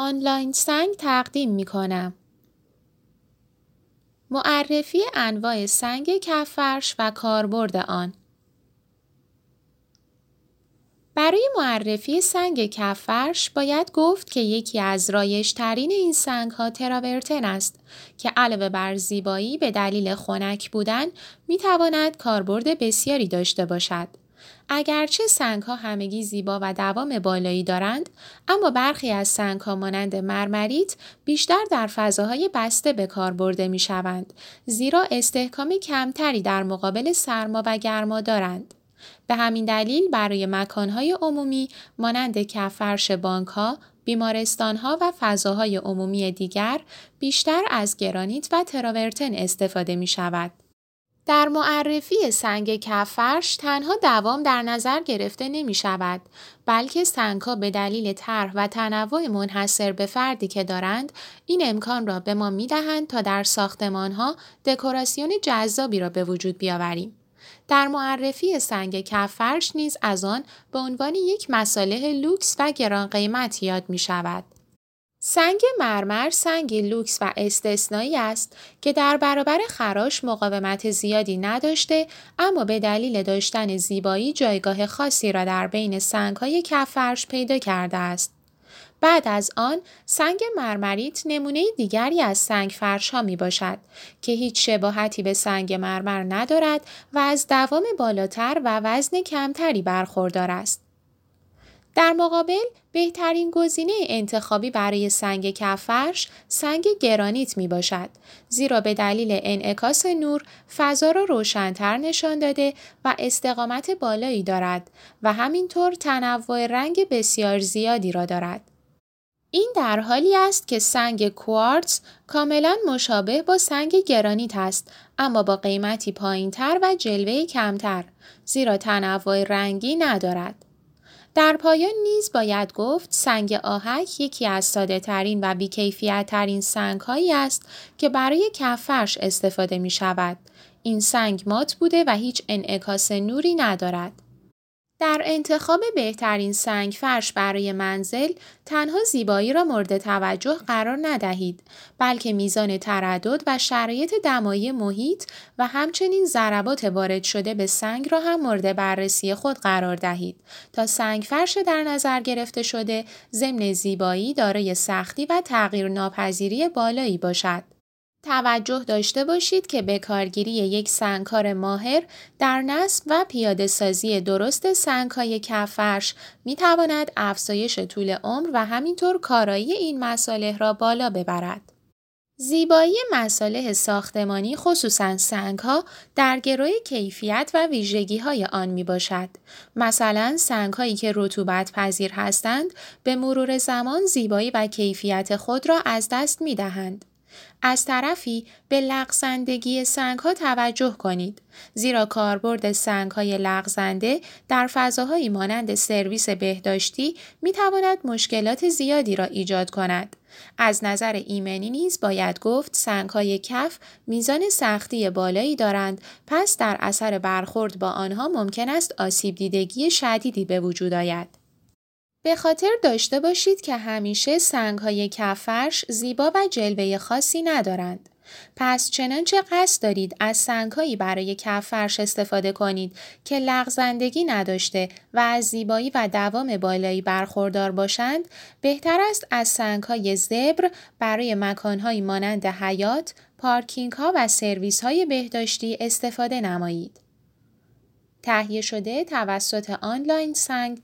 آنلاین سنگ تقدیم می کنم. معرفی انواع سنگ کفرش و کاربرد آن برای معرفی سنگ کفرش باید گفت که یکی از ترین این سنگ ها تراورتن است که علاوه بر زیبایی به دلیل خنک بودن می تواند کاربرد بسیاری داشته باشد. اگرچه سنگ ها همگی زیبا و دوام بالایی دارند اما برخی از سنگ ها مانند مرمریت بیشتر در فضاهای بسته به کار برده می شوند زیرا استحکام کمتری در مقابل سرما و گرما دارند. به همین دلیل برای مکانهای عمومی مانند کفرش بیمارستان ها و فضاهای عمومی دیگر بیشتر از گرانیت و تراورتن استفاده می شود. در معرفی سنگ کفرش تنها دوام در نظر گرفته نمی شود بلکه سنگ ها به دلیل طرح و تنوع منحصر به فردی که دارند این امکان را به ما می دهند تا در ساختمان ها دکوراسیون جذابی را به وجود بیاوریم. در معرفی سنگ کف فرش نیز از آن به عنوان یک مصالح لوکس و گران قیمت یاد می شود. سنگ مرمر سنگ لوکس و استثنایی است که در برابر خراش مقاومت زیادی نداشته اما به دلیل داشتن زیبایی جایگاه خاصی را در بین سنگهای کفرش پیدا کرده است. بعد از آن سنگ مرمریت نمونه دیگری از سنگ فرش ها می باشد که هیچ شباهتی به سنگ مرمر ندارد و از دوام بالاتر و وزن کمتری برخوردار است. در مقابل بهترین گزینه انتخابی برای سنگ کفرش سنگ گرانیت می باشد زیرا به دلیل انعکاس نور فضا را روشنتر نشان داده و استقامت بالایی دارد و همینطور تنوع رنگ بسیار زیادی را دارد. این در حالی است که سنگ کوارتز کاملا مشابه با سنگ گرانیت است اما با قیمتی پایینتر و جلوه کمتر زیرا تنوع رنگی ندارد. در پایان نیز باید گفت سنگ آهک یکی از ساده ترین و بیکیفیت ترین سنگ هایی است که برای کفرش استفاده می شود. این سنگ مات بوده و هیچ انعکاس نوری ندارد. در انتخاب بهترین سنگ فرش برای منزل تنها زیبایی را مورد توجه قرار ندهید بلکه میزان تردد و شرایط دمایی محیط و همچنین ضربات وارد شده به سنگ را هم مورد بررسی خود قرار دهید تا سنگ فرش در نظر گرفته شده ضمن زیبایی دارای سختی و تغییر ناپذیری بالایی باشد. توجه داشته باشید که به کارگیری یک سنگکار ماهر در نصب و پیاده سازی درست سنگهای کفرش می تواند افزایش طول عمر و همینطور کارایی این مساله را بالا ببرد. زیبایی مساله ساختمانی خصوصا سنگ ها در گروه کیفیت و ویژگی های آن می باشد. مثلا سنگ هایی که رطوبت پذیر هستند به مرور زمان زیبایی و کیفیت خود را از دست می دهند. از طرفی به لغزندگی سنگ ها توجه کنید زیرا کاربرد سنگ های لغزنده در فضاهایی مانند سرویس بهداشتی می تواند مشکلات زیادی را ایجاد کند. از نظر ایمنی نیز باید گفت سنگ های کف میزان سختی بالایی دارند پس در اثر برخورد با آنها ممکن است آسیب دیدگی شدیدی به وجود آید. به خاطر داشته باشید که همیشه های کفرش زیبا و جلوه خاصی ندارند. پس چنانچه قصد دارید از سنگهایی برای کفرش استفاده کنید که لغزندگی نداشته و از زیبایی و دوام بالایی برخوردار باشند بهتر است از سنگهای زبر برای مکانهایی مانند حیات، پارکینگ ها و سرویس های بهداشتی استفاده نمایید. تهیه شده توسط آنلاین سنگ